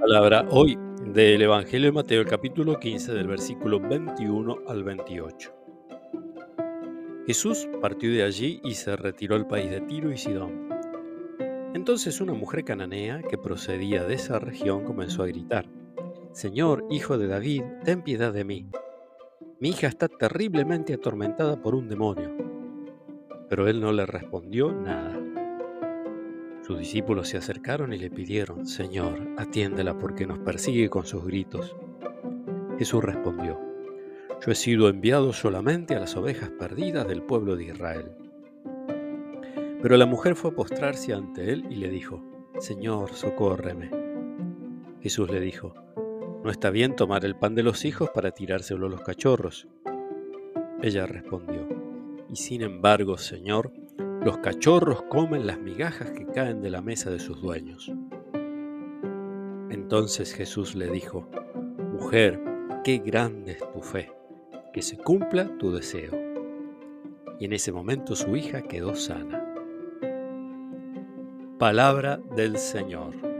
palabra hoy del Evangelio de Mateo, capítulo 15, del versículo 21 al 28. Jesús partió de allí y se retiró al país de Tiro y Sidón. Entonces una mujer cananea que procedía de esa región comenzó a gritar, Señor, hijo de David, ten piedad de mí. Mi hija está terriblemente atormentada por un demonio. Pero él no le respondió nada. Sus discípulos se acercaron y le pidieron, Señor, atiéndela porque nos persigue con sus gritos. Jesús respondió, Yo he sido enviado solamente a las ovejas perdidas del pueblo de Israel. Pero la mujer fue a postrarse ante él y le dijo, Señor, socórreme. Jesús le dijo, No está bien tomar el pan de los hijos para tirárselo a los cachorros. Ella respondió, Y sin embargo, Señor, los cachorros comen las migajas que caen de la mesa de sus dueños. Entonces Jesús le dijo, Mujer, qué grande es tu fe, que se cumpla tu deseo. Y en ese momento su hija quedó sana. Palabra del Señor.